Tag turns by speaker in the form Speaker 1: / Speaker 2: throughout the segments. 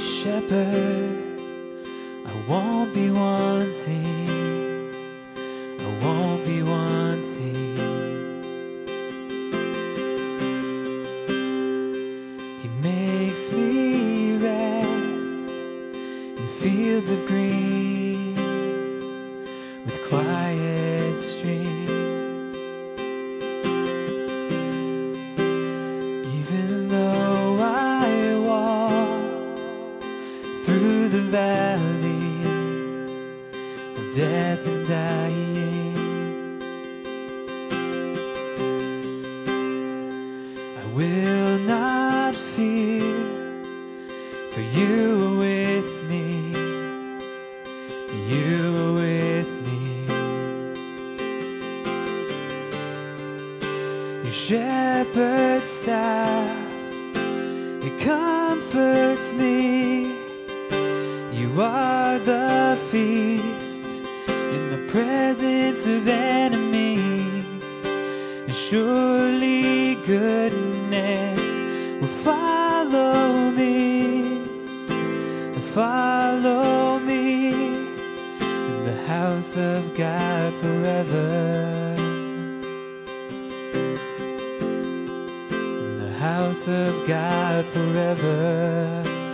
Speaker 1: shepherd, I won't be wanting. I won't be wanting. He makes me rest in fields of green through the valley of death and dying, I will not fear, for you are with me. You are with me. Your shepherd's staff, it comforts me. Are the feast in the presence of enemies. And surely goodness will follow me, follow me in the house of God forever. In the house of God forever.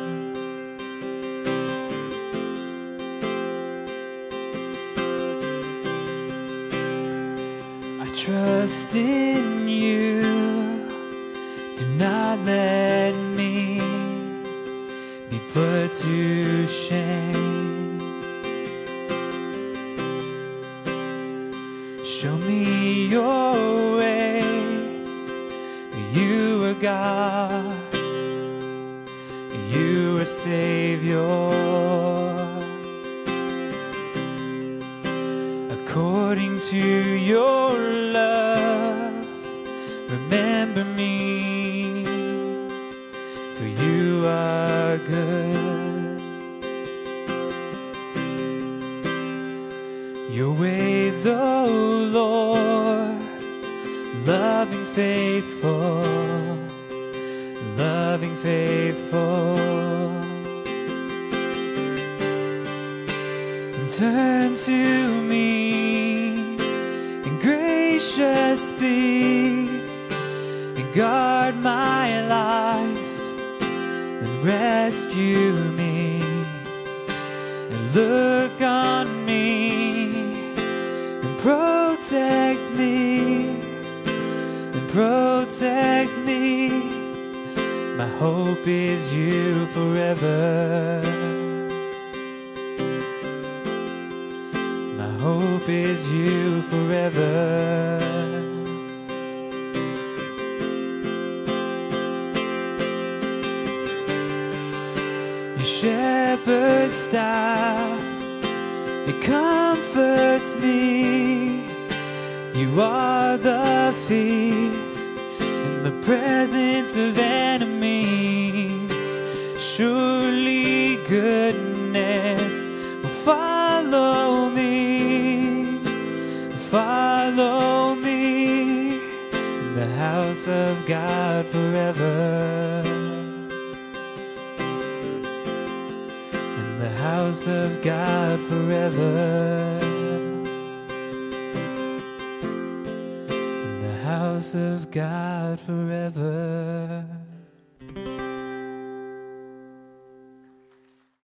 Speaker 1: Trust in you. Do not let me be put to shame. Show me your ways. You are God. You are Savior. According to your love, remember me, for you are good. Your ways, oh Lord, loving, faithful, loving, faithful. Turn to me gracious be and guard my life and rescue me and look on me and protect me and protect me. My hope is you forever. My hope is you forever. Your shepherd's staff, it comforts me. You are the feast in the presence of enemies. Surely goodness will follow follow me in the house of God forever. In the house of God forever. In the house of God forever.